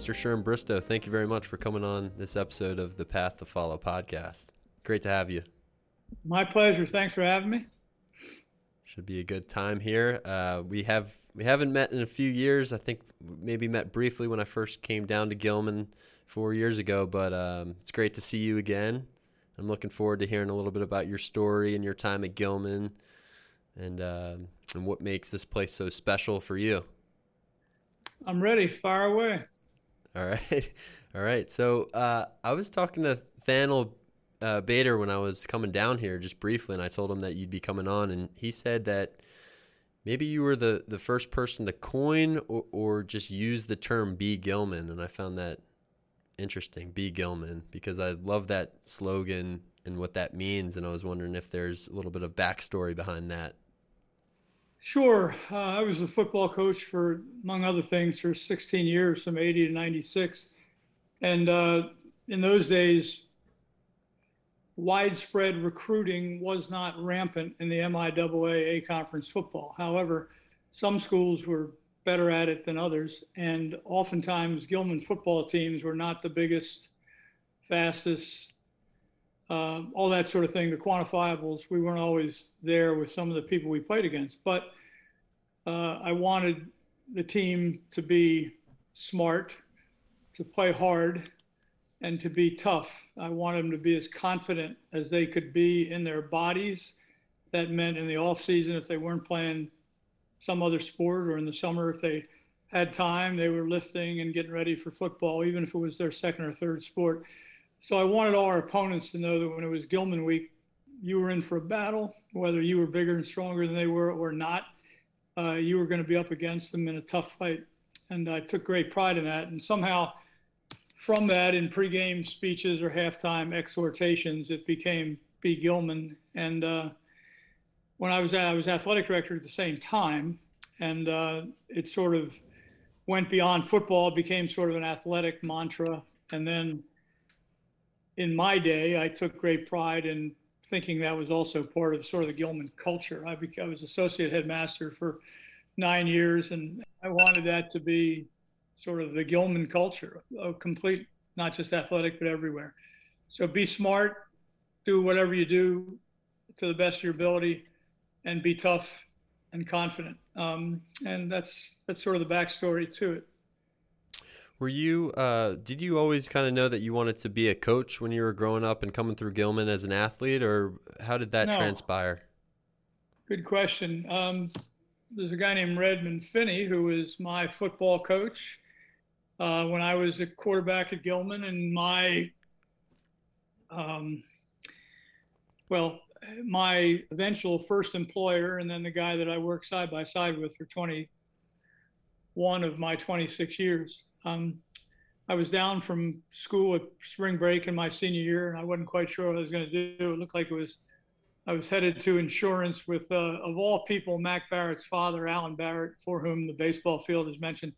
Mr. Sherm Bristow, thank you very much for coming on this episode of the Path to Follow podcast. Great to have you. My pleasure. Thanks for having me. Should be a good time here. Uh, we have we haven't met in a few years. I think maybe met briefly when I first came down to Gilman four years ago, but um, it's great to see you again. I'm looking forward to hearing a little bit about your story and your time at Gilman, and uh, and what makes this place so special for you. I'm ready. Fire away. All right, all right. So uh, I was talking to Thanel uh, Bader when I was coming down here just briefly, and I told him that you'd be coming on, and he said that maybe you were the, the first person to coin or, or just use the term B Gilman, and I found that interesting, B Gilman, because I love that slogan and what that means, and I was wondering if there's a little bit of backstory behind that. Sure. Uh, I was a football coach for, among other things, for 16 years, from 80 to 96. And uh, in those days, widespread recruiting was not rampant in the MIAA conference football. However, some schools were better at it than others, and oftentimes Gilman football teams were not the biggest, fastest, uh, all that sort of thing. The quantifiables, we weren't always there with some of the people we played against, but uh, I wanted the team to be smart, to play hard, and to be tough. I wanted them to be as confident as they could be in their bodies. That meant in the off season, if they weren't playing some other sport, or in the summer, if they had time, they were lifting and getting ready for football, even if it was their second or third sport. So I wanted all our opponents to know that when it was Gilman week, you were in for a battle, whether you were bigger and stronger than they were or not. Uh, you were going to be up against them in a tough fight. And I took great pride in that. And somehow, from that in pregame speeches or halftime exhortations, it became B. Gilman. And uh, when I was I was athletic director at the same time, and uh, it sort of went beyond football, became sort of an athletic mantra. And then in my day, I took great pride in thinking that was also part of sort of the Gilman culture. I, I was associate headmaster for nine years, and I wanted that to be sort of the Gilman culture, a complete, not just athletic, but everywhere. So be smart, do whatever you do to the best of your ability, and be tough and confident. Um, and that's that's sort of the backstory to it. Were you? Uh, did you always kind of know that you wanted to be a coach when you were growing up and coming through Gilman as an athlete, or how did that no. transpire? Good question. Um, there's a guy named Redmond Finney who was my football coach uh, when I was a quarterback at Gilman, and my, um, well, my eventual first employer, and then the guy that I worked side by side with for 21 of my 26 years. Um, I was down from school at spring break in my senior year, and I wasn't quite sure what I was going to do. It looked like it was I was headed to insurance with, uh, of all people, Mac Barrett's father, Alan Barrett, for whom the baseball field is mentioned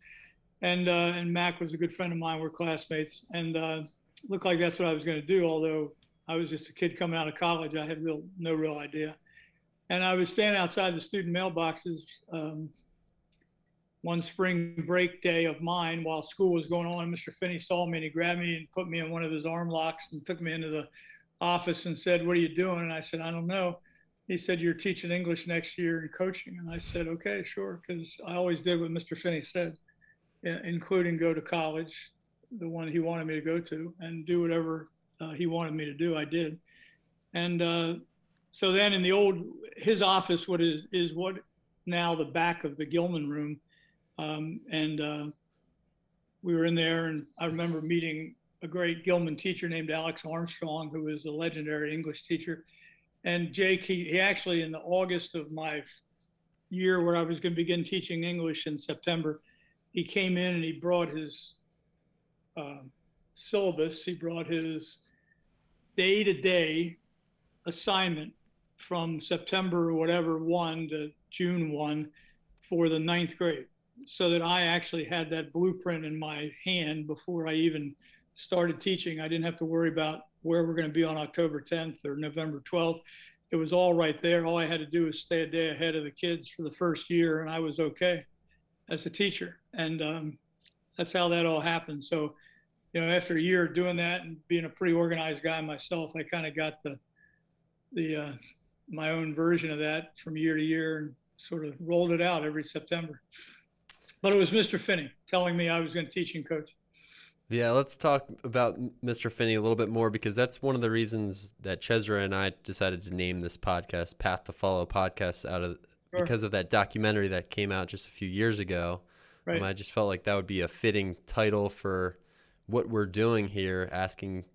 and uh, and Mac was a good friend of mine. We're classmates, and uh, looked like that's what I was going to do. Although I was just a kid coming out of college, I had real no real idea. And I was standing outside the student mailboxes um, one spring break day of mine while school was going on. Mr. Finney saw me and he grabbed me and put me in one of his arm locks and took me into the office and said, "What are you doing?" And I said, "I don't know." He said, "You're teaching English next year and coaching." And I said, "Okay, sure," because I always did what Mr. Finney said including go to college, the one he wanted me to go to, and do whatever uh, he wanted me to do. I did, and uh, so then in the old his office, what is is what now the back of the Gilman room, um, and uh, we were in there, and I remember meeting a great Gilman teacher named Alex Armstrong, who was a legendary English teacher. And Jake, he, he actually, in the August of my year where I was going to begin teaching English in September, he came in and he brought his uh, syllabus. He brought his day to day assignment from September or whatever one to June one for the ninth grade, so that I actually had that blueprint in my hand before I even started teaching. I didn't have to worry about where we're going to be on October 10th or November 12th. It was all right there. All I had to do was stay a day ahead of the kids for the first year, and I was okay as a teacher. And um, that's how that all happened. So, you know, after a year of doing that and being a pretty organized guy myself, I kind of got the the uh, my own version of that from year to year and sort of rolled it out every September. But it was Mr. Finney telling me I was going to teach and coach. Yeah, let's talk about Mr. Finney a little bit more because that's one of the reasons that Chesra and I decided to name this podcast Path to Follow podcast out of sure. because of that documentary that came out just a few years ago. Right. Um, I just felt like that would be a fitting title for what we're doing here, asking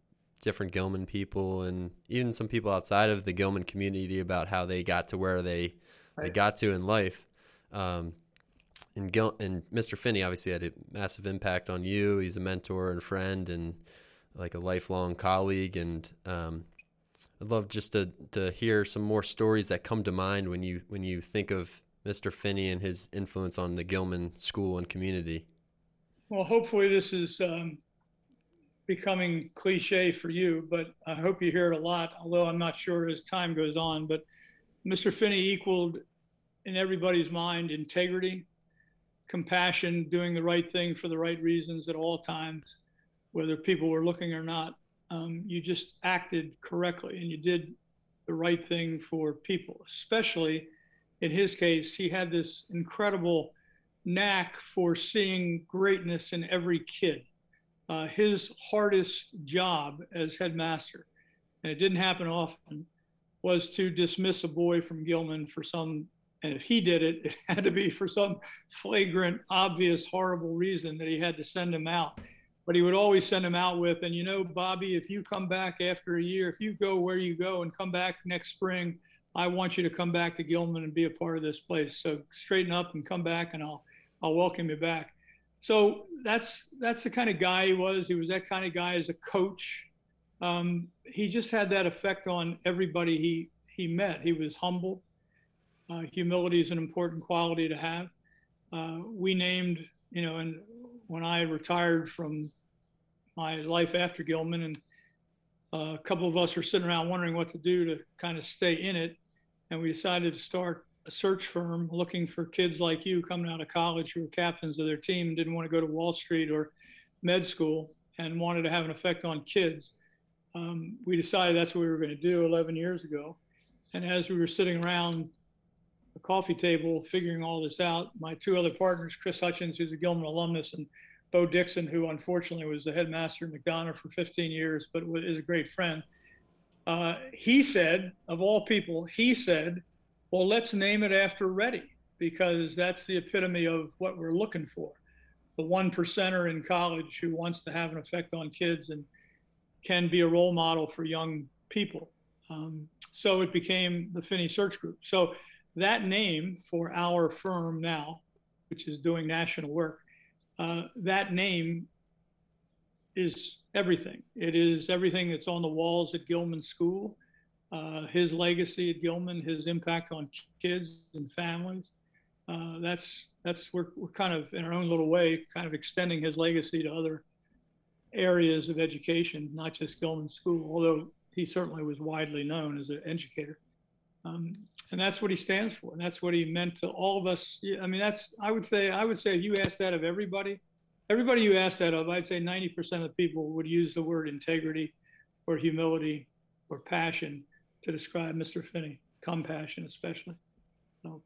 different Gilman people and even some people outside of the Gilman community about how they got to where they right. they got to in life. Um, and Gil- and Mr. Finney obviously had a massive impact on you. He's a mentor and friend and like a lifelong colleague. And um, I'd love just to to hear some more stories that come to mind when you when you think of Mr. Finney and his influence on the Gilman school and community. Well, hopefully this is um, becoming cliche for you, but I hope you hear it a lot. Although I'm not sure as time goes on, but Mr. Finney equaled in everybody's mind integrity compassion, doing the right thing for the right reasons at all times, whether people were looking or not. Um, you just acted correctly and you did the right thing for people, especially in his case, he had this incredible knack for seeing greatness in every kid. Uh, his hardest job as headmaster, and it didn't happen often, was to dismiss a boy from Gilman for some and if he did it, it had to be for some flagrant, obvious, horrible reason that he had to send him out. But he would always send him out with, and you know, Bobby, if you come back after a year, if you go where you go and come back next spring, I want you to come back to Gilman and be a part of this place. So straighten up and come back, and I'll I'll welcome you back. So that's that's the kind of guy he was. He was that kind of guy as a coach. Um, he just had that effect on everybody he he met. He was humble. Uh, humility is an important quality to have. Uh, we named, you know, and when I retired from my life after Gilman, and uh, a couple of us were sitting around wondering what to do to kind of stay in it, and we decided to start a search firm looking for kids like you coming out of college who were captains of their team, didn't want to go to Wall Street or med school, and wanted to have an effect on kids. Um, we decided that's what we were going to do 11 years ago. And as we were sitting around the coffee table figuring all this out. My two other partners, Chris Hutchins, who's a Gilman alumnus, and Bo Dixon, who unfortunately was the headmaster at McDonough for 15 years, but is a great friend. Uh, he said, of all people, he said, well, let's name it after Reddy because that's the epitome of what we're looking for. The one percenter in college who wants to have an effect on kids and can be a role model for young people. Um, so it became the Finney Search Group. So that name for our firm now, which is doing national work, uh, that name is everything. It is everything that's on the walls at Gilman School, uh, his legacy at Gilman, his impact on kids and families. Uh, that's that's we're, we're kind of in our own little way, kind of extending his legacy to other areas of education, not just Gilman School, although he certainly was widely known as an educator. Um, and that's what he stands for. And that's what he meant to all of us. I mean, that's, I would say, I would say if you ask that of everybody, everybody you ask that of, I'd say 90% of people would use the word integrity or humility or passion to describe Mr. Finney, compassion especially. So.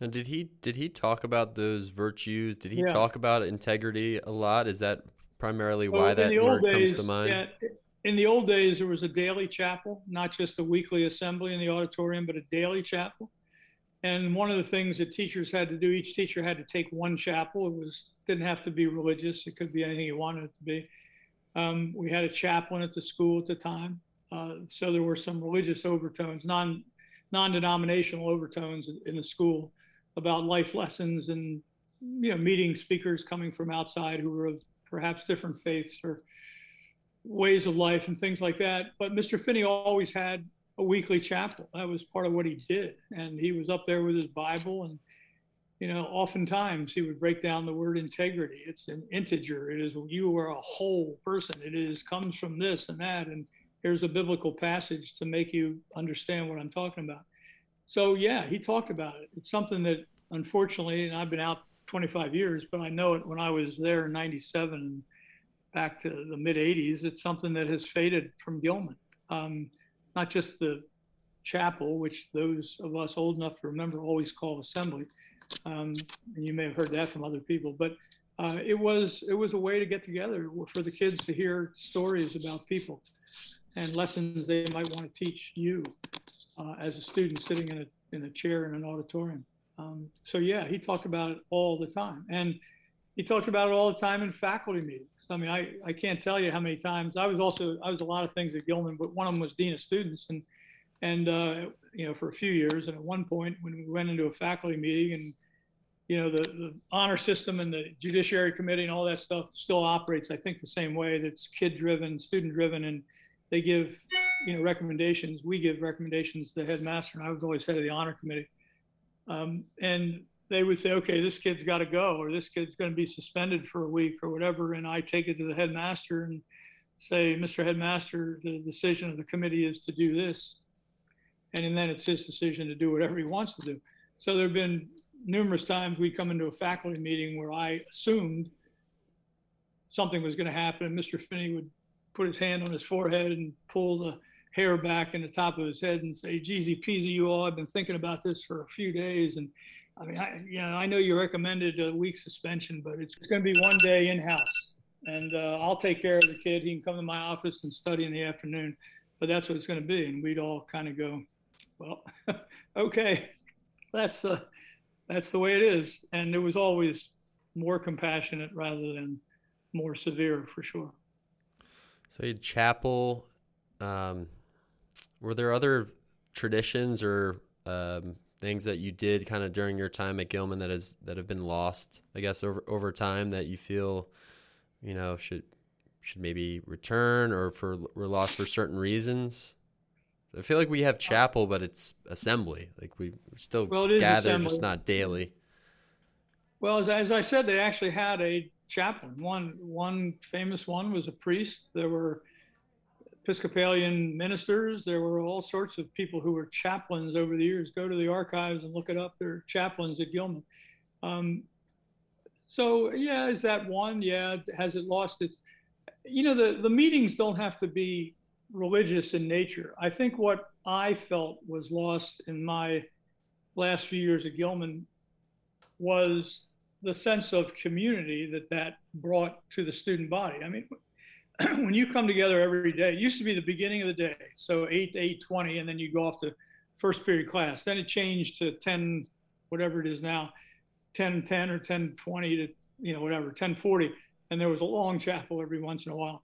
Now, did he did he talk about those virtues? Did he yeah. talk about integrity a lot? Is that primarily why that word days, comes to mind? Yeah, in the old days, there was a daily chapel, not just a weekly assembly in the auditorium, but a daily chapel. And one of the things that teachers had to do, each teacher had to take one chapel. It was didn't have to be religious; it could be anything you wanted it to be. Um, we had a chaplain at the school at the time, uh, so there were some religious overtones, non non-denominational overtones in the school about life lessons and you know meeting speakers coming from outside who were of perhaps different faiths or ways of life and things like that. But Mr. Finney always had a weekly chapel. That was part of what he did. And he was up there with his Bible. And, you know, oftentimes he would break down the word integrity. It's an integer. It is you are a whole person. It is comes from this and that. And here's a biblical passage to make you understand what I'm talking about. So, yeah, he talked about it. It's something that unfortunately, and I've been out 25 years, but I know it when I was there in 97 back to the mid 80s. It's something that has faded from Gilman. Um, not just the chapel, which those of us old enough to remember always called assembly. Um, and you may have heard that from other people, but uh, it was it was a way to get together for the kids to hear stories about people and lessons they might want to teach you uh, as a student sitting in a in a chair in an auditorium. Um, so yeah, he talked about it all the time, and he talked about it all the time in faculty meetings. I mean, I, I can't tell you how many times I was also I was a lot of things at Gilman, but one of them was dean of students, and and uh, you know for a few years. And at one point, when we went into a faculty meeting, and you know the the honor system and the judiciary committee and all that stuff still operates, I think, the same way. That's kid driven, student driven, and they give you know recommendations. We give recommendations to the headmaster, and I was always head of the honor committee. Um, and they would say, okay, this kid's got to go, or this kid's going to be suspended for a week, or whatever. And I take it to the headmaster and say, Mr. Headmaster, the decision of the committee is to do this. And then it's his decision to do whatever he wants to do. So there have been numerous times we come into a faculty meeting where I assumed something was going to happen, and Mr. Finney would put his hand on his forehead and pull the hair back in the top of his head and say, "Geezy peasy, you all. I've been thinking about this for a few days, and I mean, I, know, I know you recommended a week suspension, but it's, it's going to be one day in house, and uh, I'll take care of the kid. He can come to my office and study in the afternoon, but that's what it's going to be. And we'd all kind of go, well, okay, that's uh, that's the way it is. And it was always more compassionate rather than more severe, for sure. So you had chapel. Um, were there other traditions or um, things that you did kind of during your time at Gilman that has that have been lost, I guess, over over time that you feel, you know, should should maybe return or for were lost for certain reasons? I feel like we have chapel, but it's assembly. Like we still well, gather, just not daily. Well, as, as I said, they actually had a chaplain. One one famous one was a priest. There were Episcopalian ministers. There were all sorts of people who were chaplains over the years. Go to the archives and look it up. They're chaplains at Gilman. Um, so yeah, is that one? Yeah, has it lost its? You know, the the meetings don't have to be religious in nature. I think what I felt was lost in my last few years at Gilman was the sense of community that that brought to the student body. I mean, when you come together every day, it used to be the beginning of the day, so 8 to 8.20, and then you go off to first period class. Then it changed to 10, whatever it is now, 10, 10 or 10, 20 to, you know, whatever, 10, 40. And there was a long chapel every once in a while.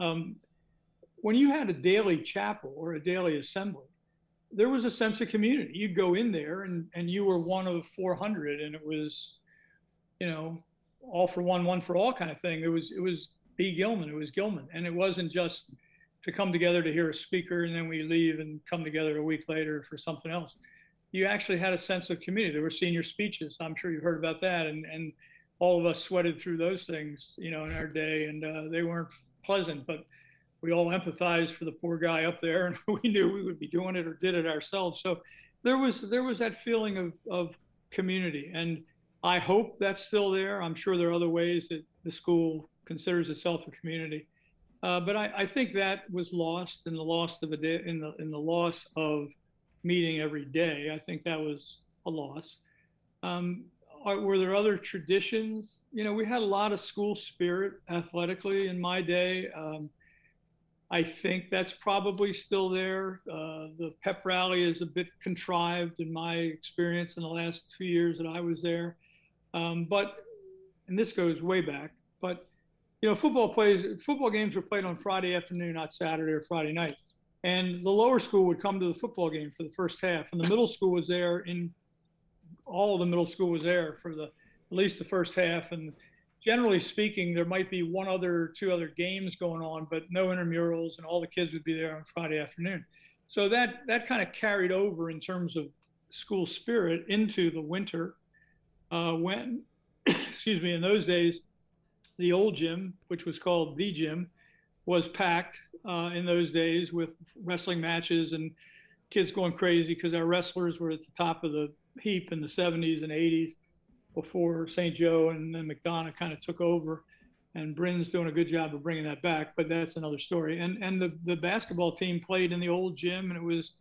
Um, when you had a daily chapel or a daily assembly, there was a sense of community. You'd go in there and, and you were one of 400 and it was, you know, all for one, one for all kind of thing. It was, it was be Gilman. It was Gilman. And it wasn't just to come together to hear a speaker and then we leave and come together a week later for something else. You actually had a sense of community. There were senior speeches. I'm sure you heard about that. And, and all of us sweated through those things, you know, in our day. And uh, they weren't pleasant, but we all empathized for the poor guy up there and we knew we would be doing it or did it ourselves. So there was, there was that feeling of, of community. And I hope that's still there. I'm sure there are other ways that the school considers itself a community. Uh, but I, I, think that was lost in the loss of a day, in the in the loss of meeting every day. I think that was a loss. Um, are, were there other traditions? You know, we had a lot of school spirit athletically in my day. Um, I think that's probably still there. Uh, the pep rally is a bit contrived in my experience in the last two years that I was there. Um, but, and this goes way back, but you know, football plays football games were played on Friday afternoon, not Saturday or Friday night. And the lower school would come to the football game for the first half, and the middle school was there. In all of the middle school was there for the at least the first half. And generally speaking, there might be one other, two other games going on, but no intramurals, and all the kids would be there on Friday afternoon. So that that kind of carried over in terms of school spirit into the winter. Uh, when, excuse me, in those days, the old gym, which was called the gym, was packed uh, in those days with wrestling matches and kids going crazy because our wrestlers were at the top of the heap in the 70s and 80s. before St. Joe and then McDonough kind of took over. And Brynn's doing a good job of bringing that back, but that's another story. And and the, the basketball team played in the old gym, and it was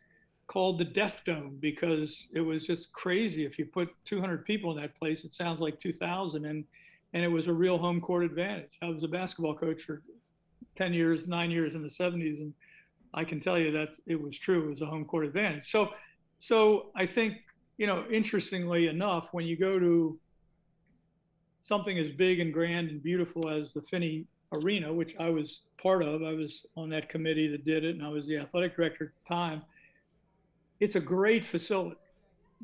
called the Deaf Dome because it was just crazy. If you put 200 people in that place, it sounds like 2,000, and and it was a real home court advantage. I was a basketball coach for 10 years, nine years in the 70s, and I can tell you that it was true. It was a home court advantage. So, so I think you know, interestingly enough, when you go to something as big and grand and beautiful as the Finney Arena, which I was part of, I was on that committee that did it, and I was the athletic director at the time. It's a great facility,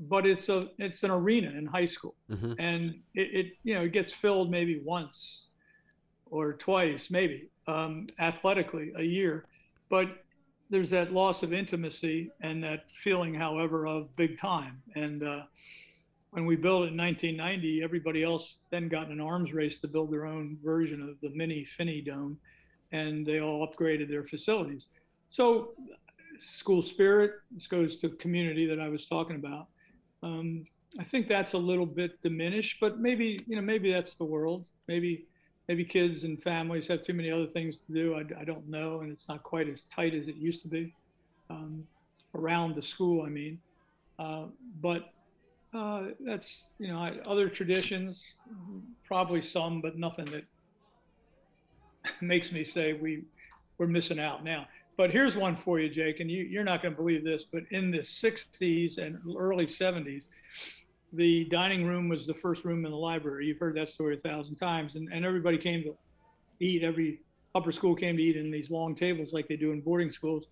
but it's a it's an arena in high school, mm-hmm. and it, it, you know it gets filled maybe once or twice, maybe um, athletically a year, but there's that loss of intimacy and that feeling, however, of big time. And uh, when we built it in 1990, everybody else then got in an arms race to build their own version of the mini Finney Dome, and they all upgraded their facilities. So, school spirit. This goes to community that I was talking about. Um, I think that's a little bit diminished, but maybe you know maybe that's the world. Maybe maybe kids and families have too many other things to do. I, I don't know, and it's not quite as tight as it used to be um, around the school. I mean, uh, but uh, that's you know other traditions, probably some, but nothing that makes me say we we're missing out now. But here's one for you, Jake, and you, you're not going to believe this, but in the 60s and early 70s, the dining room was the first room in the library. You've heard that story a thousand times, and, and everybody came to eat. Every upper school came to eat in these long tables like they do in boarding schools,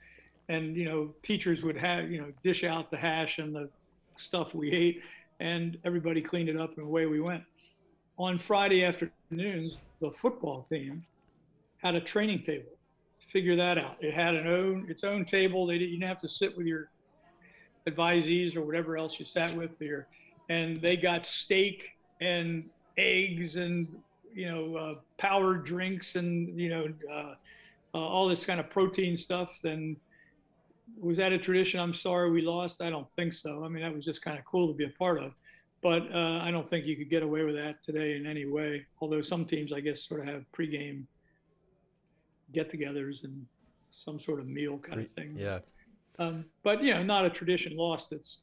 and you know teachers would have you know dish out the hash and the stuff we ate, and everybody cleaned it up, and away we went. On Friday afternoons, the football team had a training table. Figure that out. It had an own its own table. They didn't, you didn't have to sit with your advisees or whatever else you sat with your and they got steak and eggs and you know uh, drinks and you know uh, uh, all this kind of protein stuff. And was that a tradition? I'm sorry we lost. I don't think so. I mean that was just kind of cool to be a part of, but uh, I don't think you could get away with that today in any way. Although some teams, I guess, sort of have pregame get-togethers and some sort of meal kind of thing. Yeah. Um, but you know, not a tradition lost. It's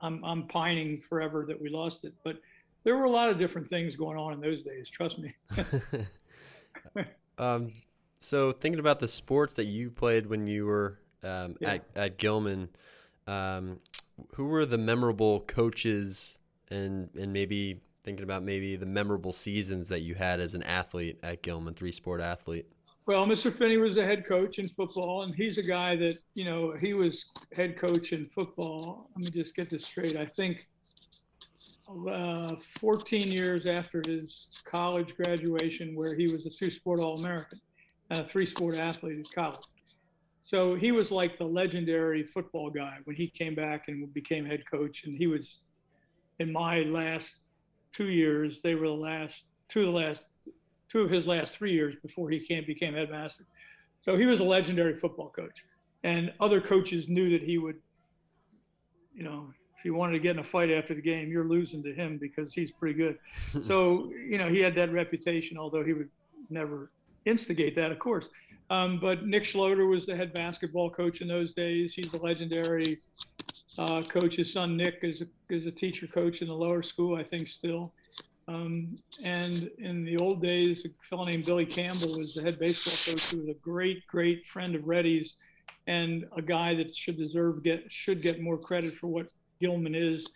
I'm I'm pining forever that we lost it. But there were a lot of different things going on in those days. Trust me. um, so thinking about the sports that you played when you were um, yeah. at at Gilman, um, who were the memorable coaches and and maybe thinking about maybe the memorable seasons that you had as an athlete at Gilman, three sport athlete? Well, Mr. Finney was the head coach in football, and he's a guy that, you know, he was head coach in football. Let me just get this straight. I think uh, 14 years after his college graduation, where he was a two sport All American and a three sport athlete at college. So he was like the legendary football guy when he came back and became head coach. And he was in my last two years. They were the last two of the last two of his last three years before he came became headmaster. So he was a legendary football coach, and other coaches knew that he would, you know, if you wanted to get in a fight after the game, you're losing to him because he's pretty good. so you know he had that reputation, although he would never instigate that, of course. Um, but Nick Schloeder was the head basketball coach in those days. He's a legendary uh, coach. His son Nick is a, is a teacher coach in the lower school, I think, still. Um, and in the old days, a fellow named Billy Campbell was the head baseball coach, who was a great, great friend of Reddy's, and a guy that should deserve get should get more credit for what Gilman is.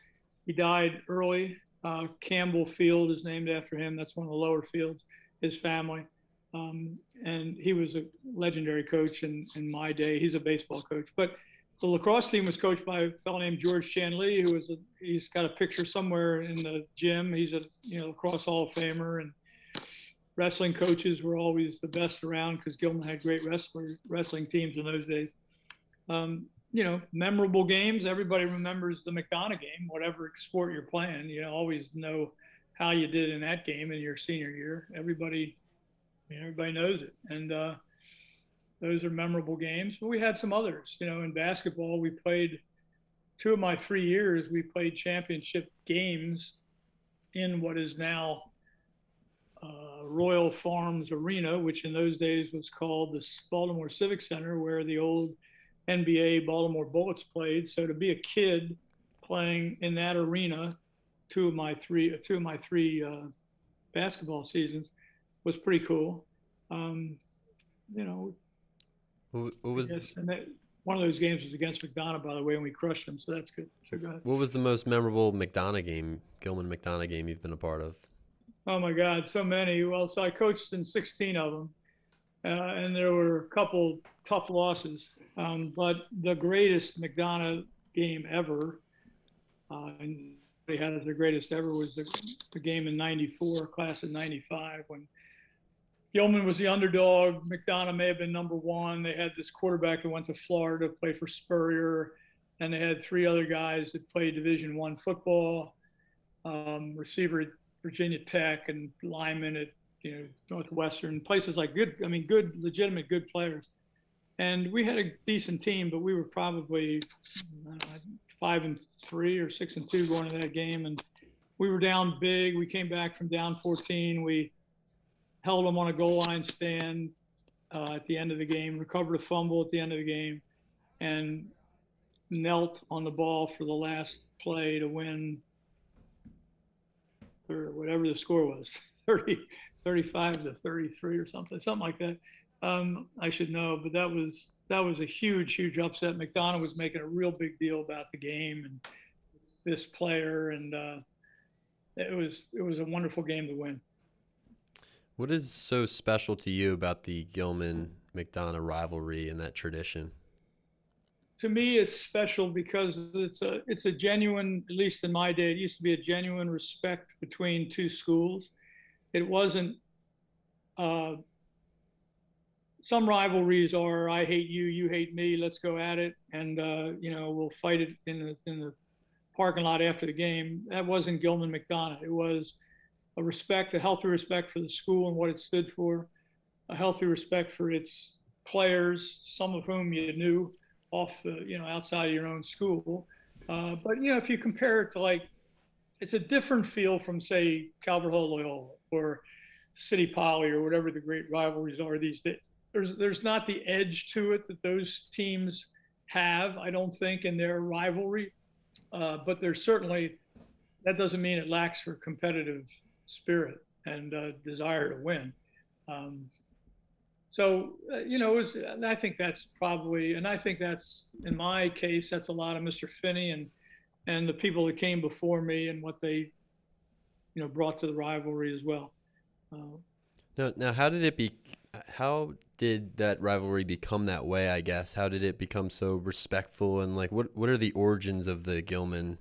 He died early. Uh, Campbell Field is named after him. That's one of the lower fields. His family, um, and he was a legendary coach in in my day. He's a baseball coach, but the lacrosse team was coached by a fellow named George Chan Lee, who was a he's got a picture somewhere in the gym. He's a you know lacrosse Hall of Famer, and wrestling coaches were always the best around because Gilman had great wrestler wrestling teams in those days. Um, you know, memorable games. Everybody remembers the McDonough game, whatever sport you're playing. You know, always know how you did in that game in your senior year. Everybody, I mean, everybody knows it, and uh, those are memorable games. But we had some others. You know, in basketball, we played two of my three years. We played championship games in what is now uh, Royal Farms Arena, which in those days was called the Baltimore Civic Center, where the old NBA Baltimore Bullets played. So to be a kid playing in that arena, two of my three, two of my three uh, basketball seasons, was pretty cool. Um, you know, what, what was that, one of those games was against McDonough, by the way, and we crushed them. So that's good. So go ahead. What was the most memorable McDonough game, Gilman McDonough game you've been a part of? Oh my God, so many. Well, so I coached in 16 of them, uh, and there were a couple tough losses. Um, but the greatest McDonough game ever, uh, and they had the greatest ever was the, the game in '94, class of '95, when Gilman was the underdog. McDonough may have been number one. They had this quarterback that went to Florida to play for Spurrier, and they had three other guys that played Division One football. Um, receiver Virginia Tech and linemen at you know Northwestern, places like good. I mean, good, legitimate, good players. And we had a decent team, but we were probably know, five and three or six and two going into that game, and we were down big. We came back from down 14. We held them on a goal line stand uh, at the end of the game, recovered a fumble at the end of the game, and knelt on the ball for the last play to win or whatever the score was 30, 35 to 33 or something, something like that. Um, I should know, but that was that was a huge, huge upset. McDonough was making a real big deal about the game and this player, and uh, it was it was a wonderful game to win. What is so special to you about the Gilman McDonough rivalry and that tradition? to me it's special because it's a it's a genuine at least in my day it used to be a genuine respect between two schools. It wasn't uh, some rivalries are i hate you you hate me let's go at it and uh, you know we'll fight it in the in the parking lot after the game. That wasn't gilman mcdonough. It was a respect a healthy respect for the school and what it stood for a healthy respect for its players some of whom you knew off the you know outside of your own school. Uh, but you know if you compare it to like it's a different feel from say Calvert Hall Loyola or City Poly or whatever the great rivalries are these days. There's there's not the edge to it that those teams have. I don't think in their rivalry, uh, but there's certainly that doesn't mean it lacks for competitive spirit and uh, desire to win. Um, so uh, you know, was, I think that's probably, and I think that's in my case, that's a lot of Mr. Finney and and the people that came before me and what they, you know, brought to the rivalry as well. Uh, now, now, how did it be? How did that rivalry become that way? I guess how did it become so respectful and like what? What are the origins of the Gilman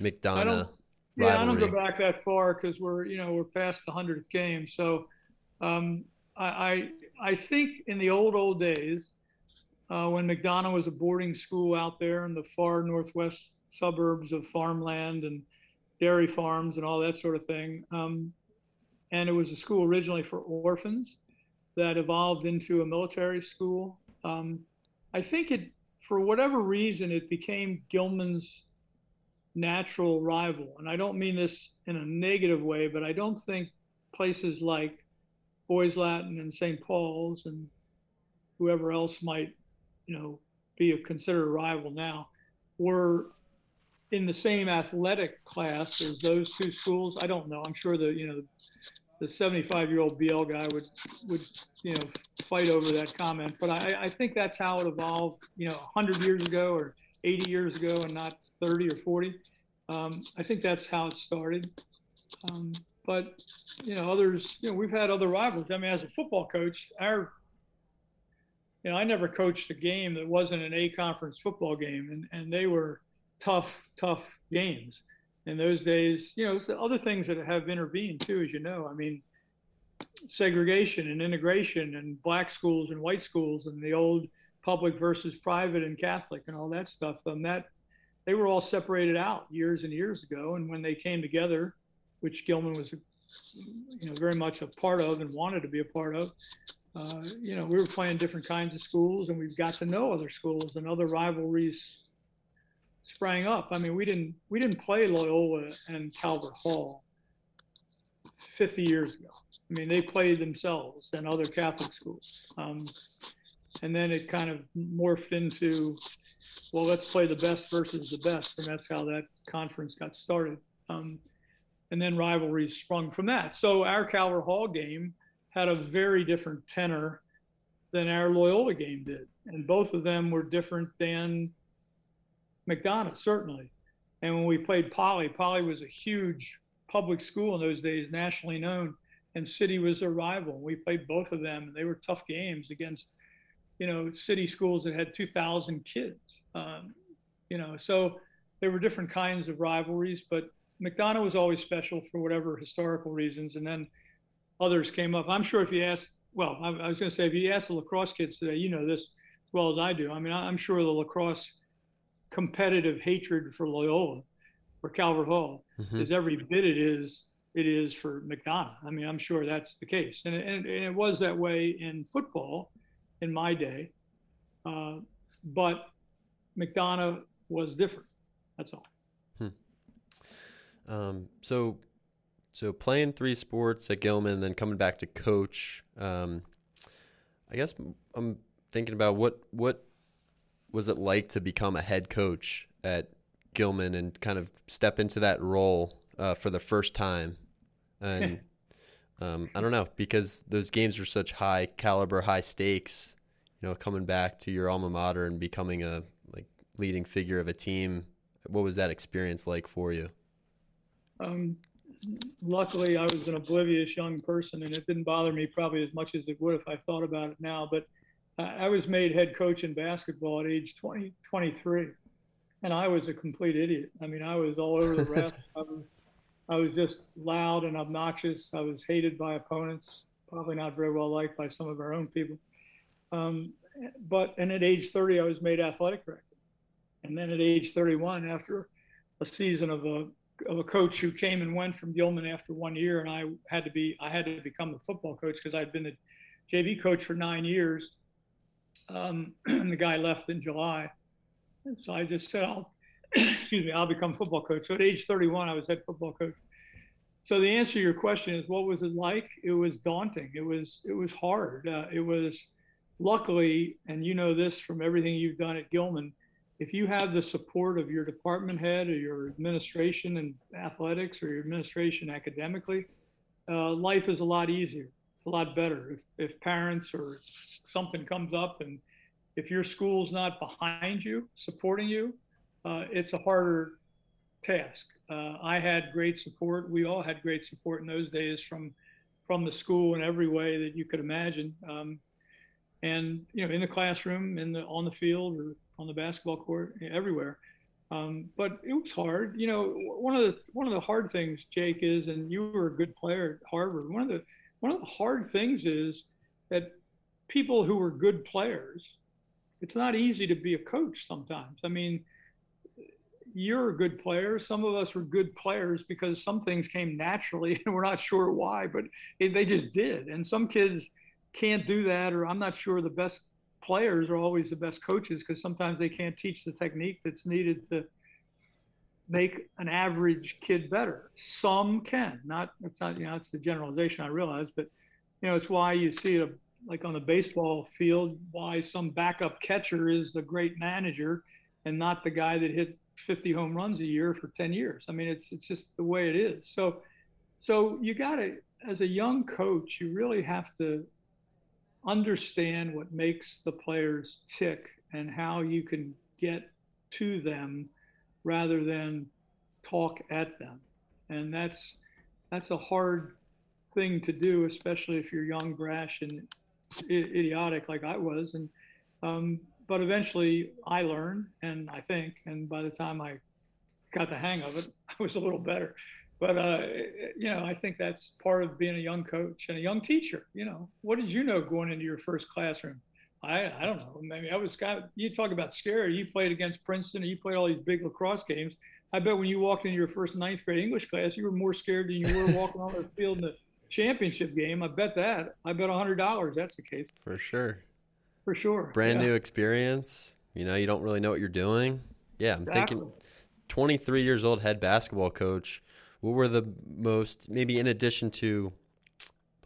McDonough? Yeah, I don't go back that far because we're you know we're past the hundredth game. So um, I, I I think in the old old days, uh, when McDonough was a boarding school out there in the far northwest suburbs of farmland and dairy farms and all that sort of thing, um, and it was a school originally for orphans that evolved into a military school. Um, I think it, for whatever reason, it became Gilman's natural rival. And I don't mean this in a negative way, but I don't think places like Boys Latin and St. Paul's and whoever else might, you know, be a considered rival now, were in the same athletic class as those two schools. I don't know. I'm sure the you know the 75 year old BL guy would would you know fight over that comment, but I, I think that's how it evolved. You know, 100 years ago or 80 years ago, and not 30 or 40. Um, I think that's how it started. Um, but you know, others, you know, we've had other rivals. I mean, as a football coach, our you know, I never coached a game that wasn't an A conference football game, and, and they were tough, tough games. In those days, you know, other things that have intervened too, as you know. I mean, segregation and integration, and black schools and white schools, and the old public versus private and Catholic, and all that stuff. Um, that they were all separated out years and years ago, and when they came together, which Gilman was, you know, very much a part of and wanted to be a part of. Uh, you know, we were playing different kinds of schools, and we've got to know other schools, and other rivalries sprang up. I mean, we didn't we didn't play Loyola and Calvert Hall. 50 years ago. I mean, they played themselves and other Catholic schools. Um, and then it kind of morphed into, well, let's play the best versus the best. And that's how that conference got started. Um, and then rivalries sprung from that. So our Calvert Hall game had a very different tenor than our Loyola game did. And both of them were different than McDonough, certainly. And when we played Poly, Poly was a huge public school in those days, nationally known, and City was a rival. We played both of them, and they were tough games against, you know, city schools that had 2,000 kids. Um, you know, so there were different kinds of rivalries, but McDonough was always special for whatever historical reasons. And then others came up. I'm sure if you asked, well, I, I was going to say, if you ask the lacrosse kids today, you know this as well as I do. I mean, I'm sure the lacrosse competitive hatred for Loyola or Calvert Hall mm-hmm. is every bit it is it is for McDonough. I mean, I'm sure that's the case, and, and, and it was that way in football in my day, uh, but McDonough was different. That's all. Hmm. Um, so, so playing three sports at Gilman, then coming back to coach. Um, I guess I'm thinking about what what was it like to become a head coach at Gilman and kind of step into that role uh, for the first time? And um, I don't know because those games are such high caliber, high stakes. You know, coming back to your alma mater and becoming a like leading figure of a team. What was that experience like for you? Um, luckily, I was an oblivious young person, and it didn't bother me probably as much as it would if I thought about it now. But I was made head coach in basketball at age 20, 23, and I was a complete idiot. I mean, I was all over the refs. I was, I was just loud and obnoxious. I was hated by opponents, probably not very well liked by some of our own people. Um, but and at age 30, I was made athletic director. And then at age 31, after a season of a of a coach who came and went from Gilman after one year, and I had to be I had to become the football coach because I'd been the JV coach for nine years um, the guy left in July. And so I just said, I'll, excuse me, I'll become football coach. So at age 31, I was head football coach. So the answer to your question is, what was it like? It was daunting. It was, it was hard. Uh, it was luckily, and you know this from everything you've done at Gilman, if you have the support of your department head or your administration and athletics or your administration academically, uh, life is a lot easier It's a lot better if, if parents or something comes up and if your school's not behind you, supporting you, uh, it's a harder task. Uh, I had great support. We all had great support in those days from from the school in every way that you could imagine. Um, and you know, in the classroom, in the on the field, or on the basketball court, everywhere. Um, but it was hard. You know, one of the one of the hard things, Jake, is, and you were a good player at Harvard. One of the one of the hard things is that people who are good players, it's not easy to be a coach sometimes. I mean, you're a good player. Some of us were good players because some things came naturally and we're not sure why, but it, they just did. And some kids can't do that, or I'm not sure the best players are always the best coaches because sometimes they can't teach the technique that's needed to make an average kid better. Some can, not it's not you know it's the generalization I realize, but you know it's why you see it like on the baseball field why some backup catcher is a great manager and not the guy that hit 50 home runs a year for 10 years. I mean it's it's just the way it is. So so you got to as a young coach you really have to understand what makes the players tick and how you can get to them rather than talk at them. And that's that's a hard thing to do, especially if you're young, brash, and idiotic like I was. And um, but eventually I learned, and I think, and by the time I got the hang of it, I was a little better. But uh, you know, I think that's part of being a young coach and a young teacher. You know, what did you know going into your first classroom? I, I don't know. Maybe I was of, you talk about scary. You played against Princeton and you played all these big lacrosse games. I bet when you walked into your first ninth grade English class, you were more scared than you were walking on the field in the championship game. I bet that. I bet a hundred dollars that's the case. For sure. For sure. Brand yeah. new experience. You know, you don't really know what you're doing. Yeah, I'm exactly. thinking 23 years old head basketball coach. what were the most maybe in addition to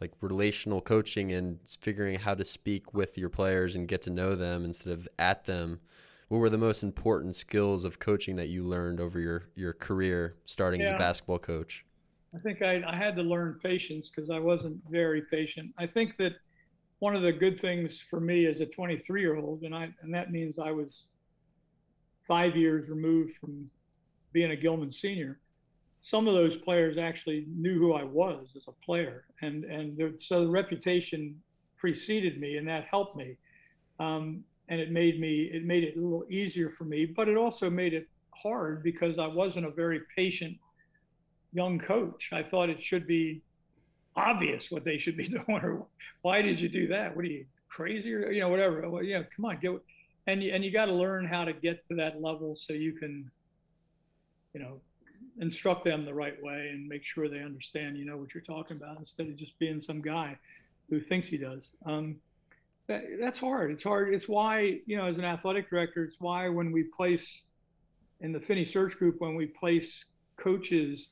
like relational coaching and figuring out how to speak with your players and get to know them instead of at them what were the most important skills of coaching that you learned over your your career starting yeah. as a basketball coach i think i, I had to learn patience because i wasn't very patient i think that one of the good things for me as a 23 year old and i and that means i was five years removed from being a gilman senior some of those players actually knew who I was as a player, and and so the reputation preceded me, and that helped me, um, and it made me it made it a little easier for me, but it also made it hard because I wasn't a very patient young coach. I thought it should be obvious what they should be doing, or why did you do that? What are you crazy, or you know whatever? Well, know, come on, get and you, and you got to learn how to get to that level so you can, you know, instruct them the right way and make sure they understand you know what you're talking about instead of just being some guy who thinks he does um, that, that's hard it's hard it's why you know as an athletic director it's why when we place in the finney search group when we place coaches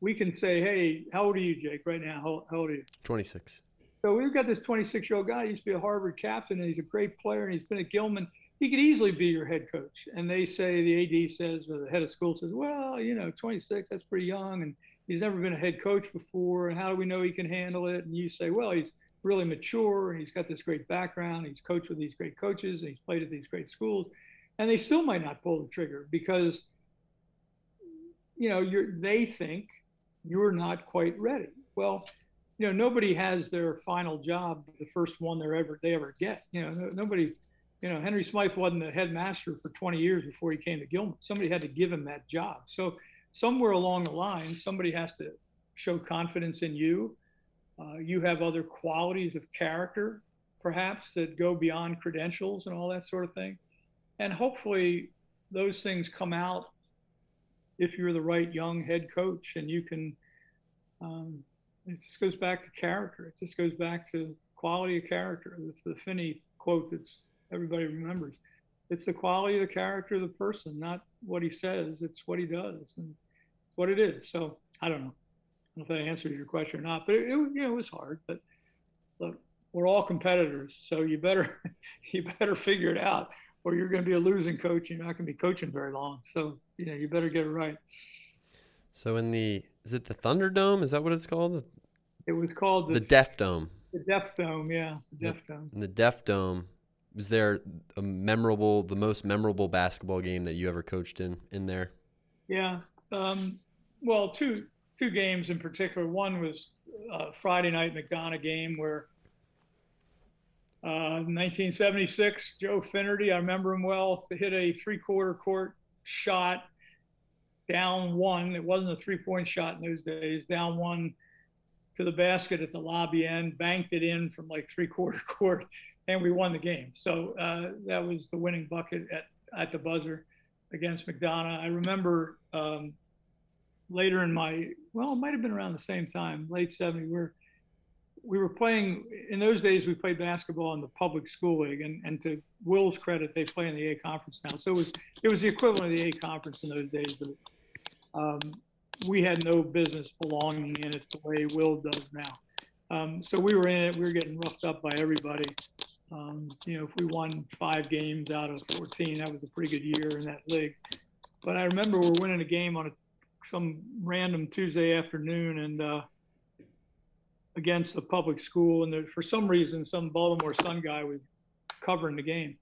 we can say hey how old are you jake right now how, how old are you 26 so we've got this 26 year old guy he used to be a harvard captain and he's a great player and he's been at gilman he could easily be your head coach. And they say the AD says, or the head of school says, well, you know, 26, that's pretty young, and he's never been a head coach before. And how do we know he can handle it? And you say, well, he's really mature, and he's got this great background. He's coached with these great coaches, and he's played at these great schools. And they still might not pull the trigger because, you know, you're, they think you're not quite ready. Well, you know, nobody has their final job, the first one they ever they ever get. You know, nobody you know, Henry Smythe wasn't the headmaster for 20 years before he came to Gilman. Somebody had to give him that job. So somewhere along the line, somebody has to show confidence in you. Uh, you have other qualities of character, perhaps, that go beyond credentials and all that sort of thing. And hopefully, those things come out if you're the right young head coach and you can. Um, it just goes back to character. It just goes back to quality of character. The, the Finney quote that's everybody remembers. It's the quality of the character of the person, not what he says. It's what he does, and it's what it is. So I don't know. I don't know if that answers your question or not, but it, it you know it was hard. But look, we're all competitors, so you better you better figure it out, or you're going to be a losing coach. You're not going to be coaching very long. So you know you better get it right. So in the is it the Thunderdome? Is that what it's called? It was called the, the Deaf Dome. The Deaf Dome, yeah, the Deaf Dome. In the Deaf Dome, was there a memorable, the most memorable basketball game that you ever coached in in there? Yeah, um, well, two two games in particular. One was a Friday night McDonogh game where uh, 1976, Joe Finnerty, I remember him well, hit a three-quarter court shot down one. It wasn't a three-point shot in those days. Down one to the basket at the lobby end, banked it in from like three-quarter court, and we won the game. So uh, that was the winning bucket at, at the buzzer against McDonogh. I remember um, later in my, well, it might have been around the same time, late 70, we're, we were playing, in those days, we played basketball in the public school league. And, and to Will's credit, they play in the A conference now. So it was, it was the equivalent of the A conference in those days. But um, we had no business belonging in it the way Will does now. Um, so we were in it. We were getting roughed up by everybody. Um, you know, if we won five games out of 14, that was a pretty good year in that league. But I remember we're winning a game on a, some random Tuesday afternoon and uh, against a public school, and there, for some reason, some Baltimore Sun guy was covering the game,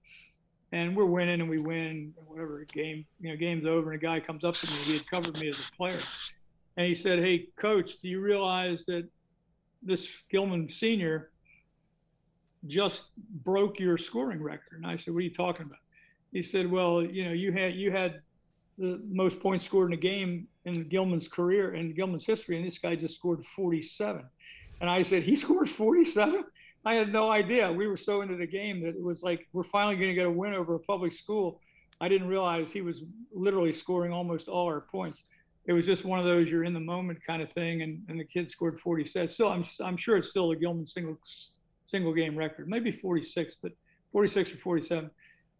and we're winning and we win. Whatever game, you know, game's over, and a guy comes up to me. He had covered me as a player, and he said, "Hey, coach, do you realize that this Gilman senior?" just broke your scoring record. And I said, what are you talking about? He said, well, you know, you had, you had the most points scored in a game in Gilman's career in Gilman's history. And this guy just scored 47. And I said, he scored 47. I had no idea. We were so into the game that it was like, we're finally going to get a win over a public school. I didn't realize he was literally scoring almost all our points. It was just one of those you're in the moment kind of thing, and, and the kid scored 47. Still, I'm I'm sure it's still a Gilman single single game record, maybe 46, but 46 or 47.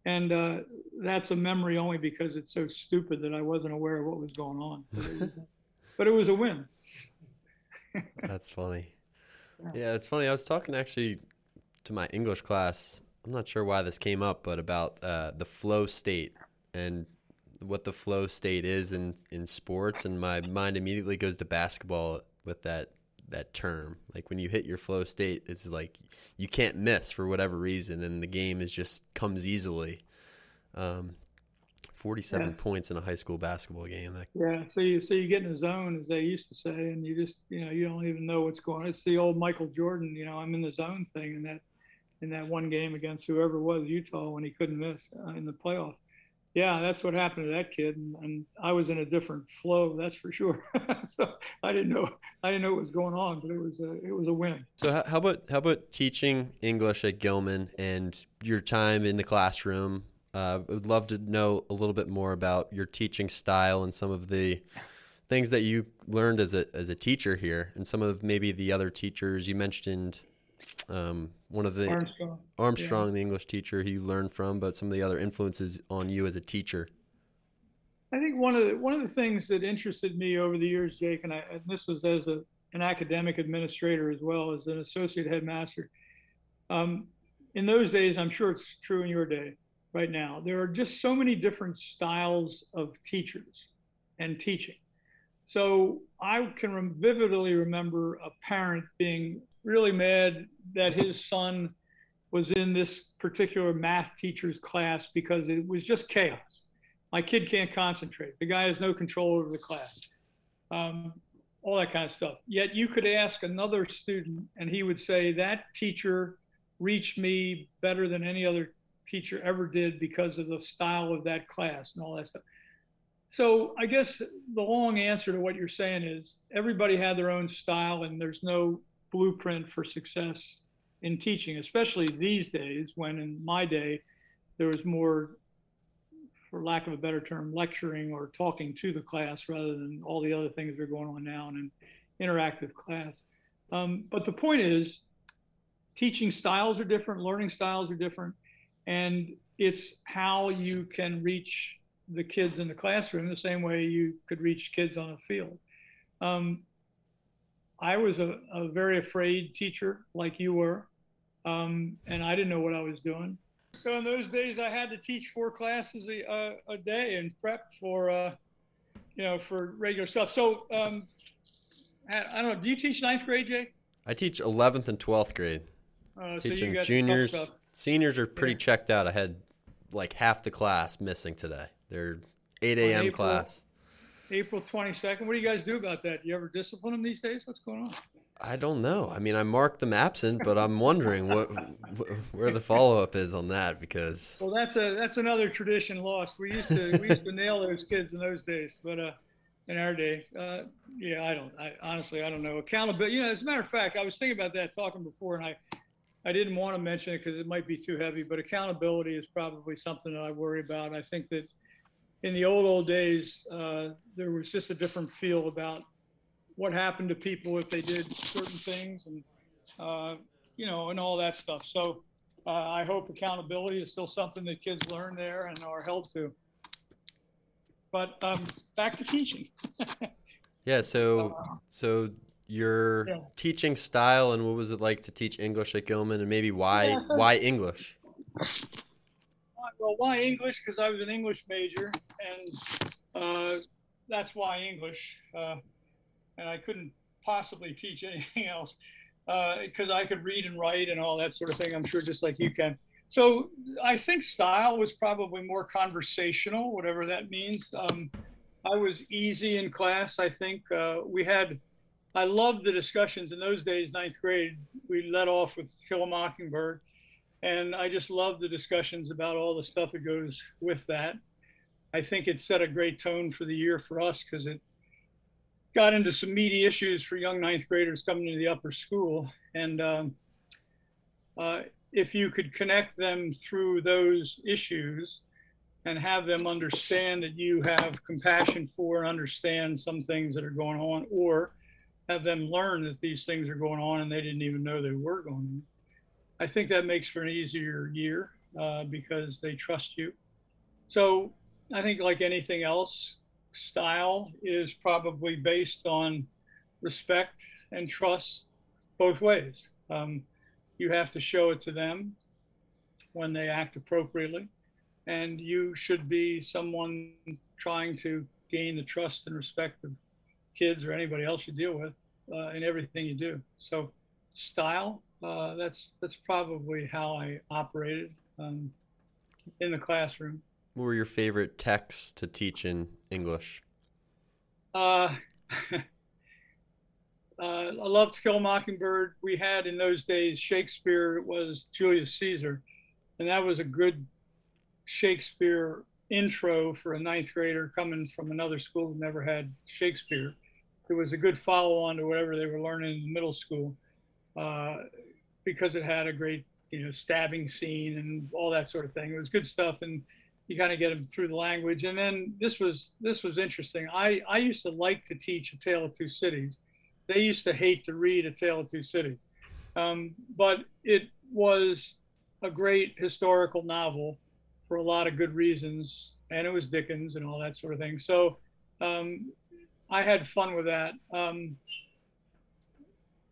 And uh, that's a memory only because it's so stupid that I wasn't aware of what was going on. but it was a win. That's funny. Yeah, it's funny. I was talking actually to my English class. I'm not sure why this came up, but about uh, the flow state and what the flow state is in in sports, and my mind immediately goes to basketball with that that term. Like when you hit your flow state, it's like you can't miss for whatever reason, and the game is just comes easily. Um, 47 yes. points in a high school basketball game. That... Yeah, so you so you get in a zone, as they used to say, and you just you know you don't even know what's going. on. It's the old Michael Jordan, you know, I'm in the zone thing, in that in that one game against whoever was Utah when he couldn't miss uh, in the playoff. Yeah, that's what happened to that kid, and, and I was in a different flow, that's for sure. so I didn't know I didn't know what was going on, but it was a it was a win. So how about how about teaching English at Gilman and your time in the classroom? Uh, I would love to know a little bit more about your teaching style and some of the things that you learned as a as a teacher here, and some of maybe the other teachers you mentioned. Um, one of the Armstrong, Armstrong yeah. the English teacher who you learned from, but some of the other influences on you as a teacher. I think one of the one of the things that interested me over the years, Jake, and, I, and this was as a, an academic administrator as well as an associate headmaster. Um, in those days, I'm sure it's true in your day right now. There are just so many different styles of teachers and teaching. So I can vividly remember a parent being really mad that his son was in this particular math teacher's class because it was just chaos. My kid can't concentrate. The guy has no control over the class. Um, all that kind of stuff. Yet you could ask another student, and he would say, That teacher reached me better than any other teacher ever did because of the style of that class and all that stuff. So I guess the long answer to what you're saying is everybody had their own style and there's no blueprint for success in teaching, especially these days when in my day there was more for lack of a better term, lecturing or talking to the class rather than all the other things that are going on now in an interactive class. Um, but the point is, teaching styles are different, learning styles are different and it's how you can reach the kids in the classroom the same way you could reach kids on a field. Um, I was a, a, very afraid teacher, like you were, um, and I didn't know what I was doing. So in those days, I had to teach four classes a, a, a day and prep for, uh, you know, for regular stuff. So um, I, I, don't know. Do you teach ninth grade, Jay? I teach 11th and 12th grade. Uh, teaching so juniors, Seniors are pretty yeah. checked out. I had like half the class missing today. They're 8 a.m. April, class. April 22nd. What do you guys do about that? Do you ever discipline them these days? What's going on? I don't know. I mean, I marked them absent, but I'm wondering what where the follow up is on that because. Well, that's a that's another tradition lost. We used to we used to nail those kids in those days, but uh, in our day, uh, yeah, I don't. I honestly I don't know accountability. You know, as a matter of fact, I was thinking about that talking before, and I I didn't want to mention it because it might be too heavy, but accountability is probably something that I worry about. I think that in the old old days, uh, there was just a different feel about what happened to people if they did certain things, and uh, you know, and all that stuff. So uh, I hope accountability is still something that kids learn there and are held to. But um, back to teaching. yeah. So uh, so your yeah. teaching style and what was it like to teach English at Gilman and maybe why yeah, why English? Well, why English? Because I was an English major, and uh, that's why English. Uh, and I couldn't possibly teach anything else because uh, I could read and write and all that sort of thing. I'm sure, just like you can. So I think style was probably more conversational, whatever that means. Um, I was easy in class. I think uh, we had I loved the discussions in those days, ninth grade. We led off with Kill a Mockingbird. And I just loved the discussions about all the stuff that goes with that. I think it set a great tone for the year for us because it got into some meaty issues for young ninth graders coming into the upper school. And um, uh, if you could connect them through those issues and have them understand that you have compassion for and understand some things that are going on, or have them learn that these things are going on and they didn't even know they were going on. I think that makes for an easier year uh, because they trust you. So I think, like anything else, style is probably based on respect and trust both ways. Um, you have to show it to them when they act appropriately, and you should be someone trying to gain the trust and respect of kids or anybody else you deal with uh, in everything you do. So, style uh, that's that's probably how I operated um, in the classroom. What were your favorite texts to teach in English? Uh, uh, I loved To Kill a Mockingbird. We had in those days Shakespeare was Julius Caesar, and that was a good Shakespeare intro for a ninth grader coming from another school that never had Shakespeare. It was a good follow on to whatever they were learning in middle school uh, because it had a great, you know, stabbing scene and all that sort of thing. It was good stuff, and you kind of get them through the language. And then this was this was interesting. I I used to like to teach A Tale of Two Cities. They used to hate to read A Tale of Two Cities, um, but it was a great historical novel for a lot of good reasons, and it was Dickens and all that sort of thing. So um, I had fun with that. Um,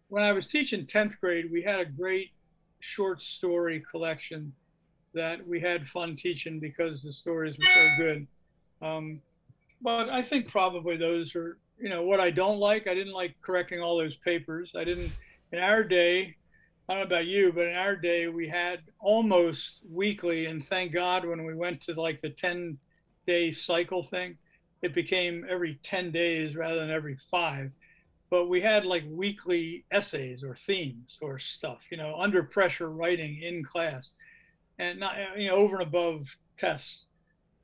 when I was teaching 10th grade, we had a great short story collection that we had fun teaching because the stories were so good. Um, but I think probably those are, you know, what I don't like. I didn't like correcting all those papers. I didn't, in our day, I don't know about you, but in our day, we had almost weekly, and thank God when we went to like the 10 day cycle thing, it became every 10 days rather than every five. But we had like weekly essays or themes or stuff, you know, under pressure writing in class and not, you know, over and above tests.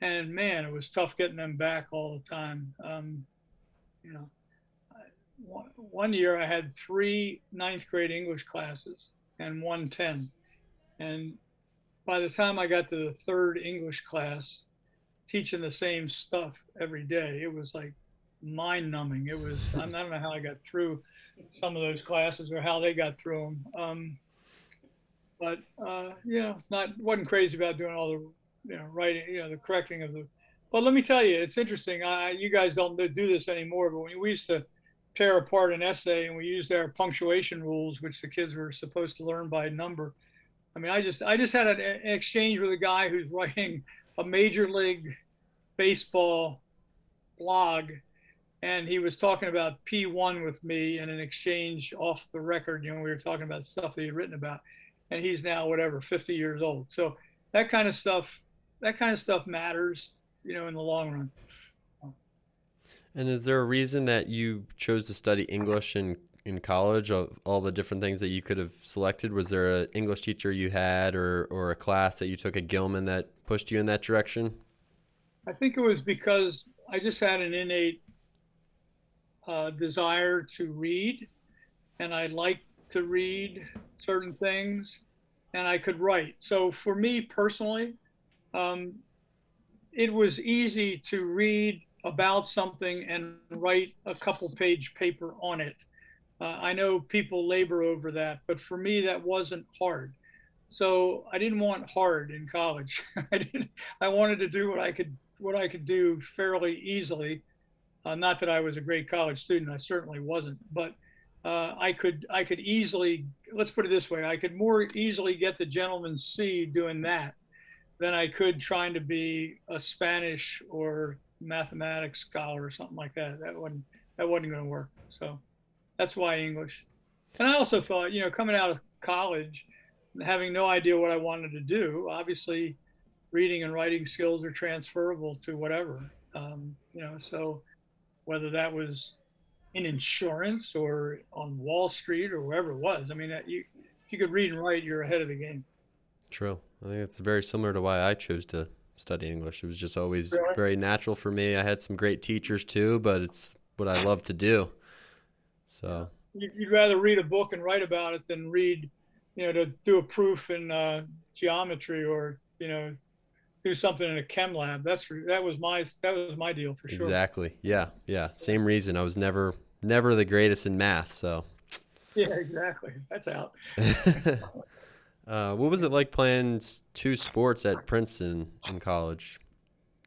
And man, it was tough getting them back all the time. Um, you know, one year I had three ninth grade English classes and one 10. And by the time I got to the third English class, teaching the same stuff every day, it was like mind numbing. It was, I don't know how I got through some of those classes or how they got through them. Um, but, uh, know, not, wasn't crazy about doing all the, you know, writing, you know, the correcting of the, but let me tell you, it's interesting. I, you guys don't do this anymore, but when we used to, tear apart an essay and we used our punctuation rules, which the kids were supposed to learn by number. I mean, I just I just had an, an exchange with a guy who's writing a major league baseball blog, and he was talking about P1 with me in an exchange off the record. You know, we were talking about stuff that he'd written about, and he's now whatever 50 years old. So that kind of stuff, that kind of stuff matters, you know, in the long run. And is there a reason that you chose to study English in, in college of all the different things that you could have selected? Was there an English teacher you had or, or a class that you took at Gilman that pushed you in that direction? I think it was because I just had an innate uh, desire to read and I liked to read certain things and I could write. So for me personally, um, it was easy to read about something and write a couple page paper on it. Uh, I know people labor over that, but for me, that wasn't hard. So I didn't want hard in college. I didn't. I wanted to do what I could what I could do fairly easily. Uh, not that I was a great college student. I certainly wasn't, but uh, I could I could easily let's put it this way. I could more easily get the gentleman's C doing that than I could trying to be a Spanish or mathematics scholar or something like that. That wasn't that wasn't going to work. So that's why English. And I also thought, you know, coming out of college, having no idea what I wanted to do, obviously, reading and writing skills are transferable to whatever. Um, you know, so whether that was in insurance or on Wall Street or wherever it was, I mean, you if you could read and write, you're ahead of the game. True. I think it's very similar to why I chose to study English. It was just always really? very natural for me. I had some great teachers too, but it's what I love to do. So you'd rather read a book and write about it than read, you know, to do a proof in uh, geometry or you know, do something in a chem lab. That's that was my that was my deal for sure. Exactly. Yeah. Yeah. Same reason. I was never never the greatest in math. So. Yeah. Exactly. That's out. Uh, what was it like playing two sports at Princeton in college?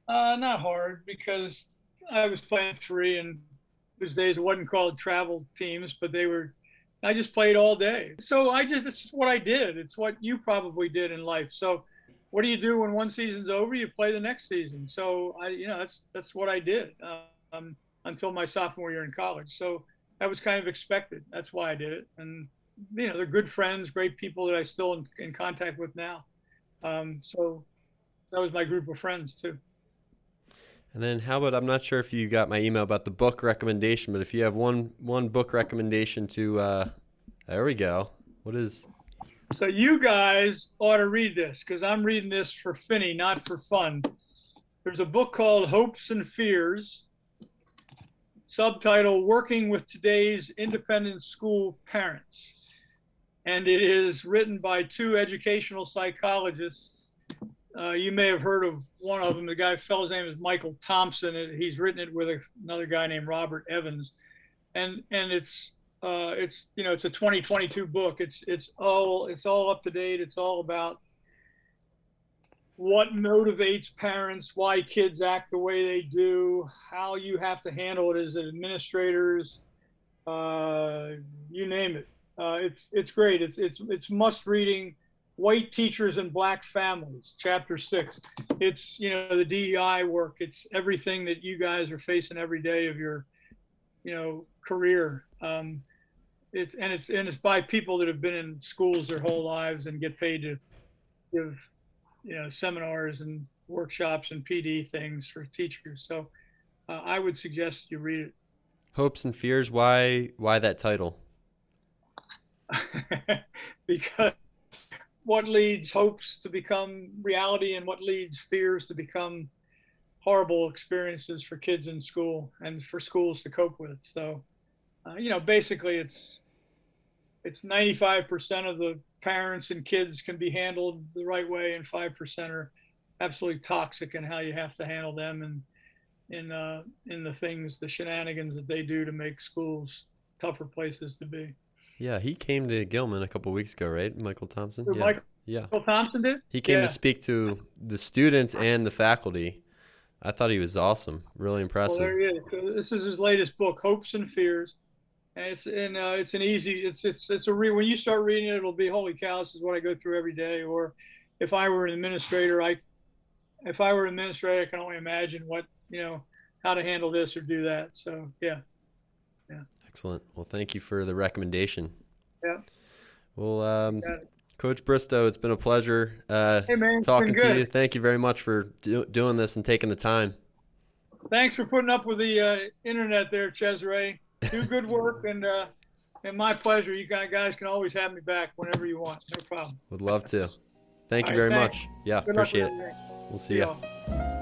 Uh, not hard because I was playing three, and those days it wasn't called travel teams, but they were. I just played all day. So I just this is what I did. It's what you probably did in life. So what do you do when one season's over? You play the next season. So I, you know, that's that's what I did um, until my sophomore year in college. So that was kind of expected. That's why I did it. And you know, they're good friends, great people that I still in, in contact with now. Um, so that was my group of friends too. And then how about I'm not sure if you got my email about the book recommendation, but if you have one one book recommendation to uh there we go. What is So you guys ought to read this because I'm reading this for Finney, not for fun. There's a book called Hopes and Fears, subtitle Working with Today's Independent School Parents. And it is written by two educational psychologists uh, you may have heard of one of them. The guy, fellow's name is Michael Thompson. And he's written it with another guy named Robert Evans, and and it's uh, it's you know it's a 2022 book. It's it's all it's all up to date. It's all about what motivates parents, why kids act the way they do, how you have to handle it as administrators, uh, you name it. Uh, it's it's great. It's it's it's must reading white teachers and black families chapter six it's you know the dei work it's everything that you guys are facing every day of your you know career um, it's and it's and it's by people that have been in schools their whole lives and get paid to give you know seminars and workshops and pd things for teachers. So uh, i would suggest you read it. Hopes and fears why why that title? Because what leads hopes to become reality and what leads fears to become horrible experiences for kids in school and for schools to cope with. So, uh, you know, basically it's it's 95% of the parents and kids can be handled the right way and 5% are absolutely toxic in how you have to handle them and in uh, in the things the shenanigans that they do to make schools tougher places to be. Yeah, he came to Gilman a couple weeks ago, right? Michael Thompson. yeah. Michael yeah. Thompson did. He came yeah. to speak to the students and the faculty. I thought he was awesome. Really impressive. Well, there he is. This is his latest book, Hopes and Fears, and it's and uh, it's an easy. It's it's it's a re. When you start reading it, it'll be holy cow. This is what I go through every day. Or if I were an administrator, I if I were an administrator, I can only imagine what you know how to handle this or do that. So yeah. Yeah. Excellent. Well, thank you for the recommendation. Yeah. Well, um, Coach Bristow, it's been a pleasure uh, hey man, talking to you. Thank you very much for do- doing this and taking the time. Thanks for putting up with the uh, internet there, Cesare. Do good work, and uh, and my pleasure. You guys can always have me back whenever you want. No problem. Would love to. Thank you very much. Yeah, good appreciate it. We'll see, see you.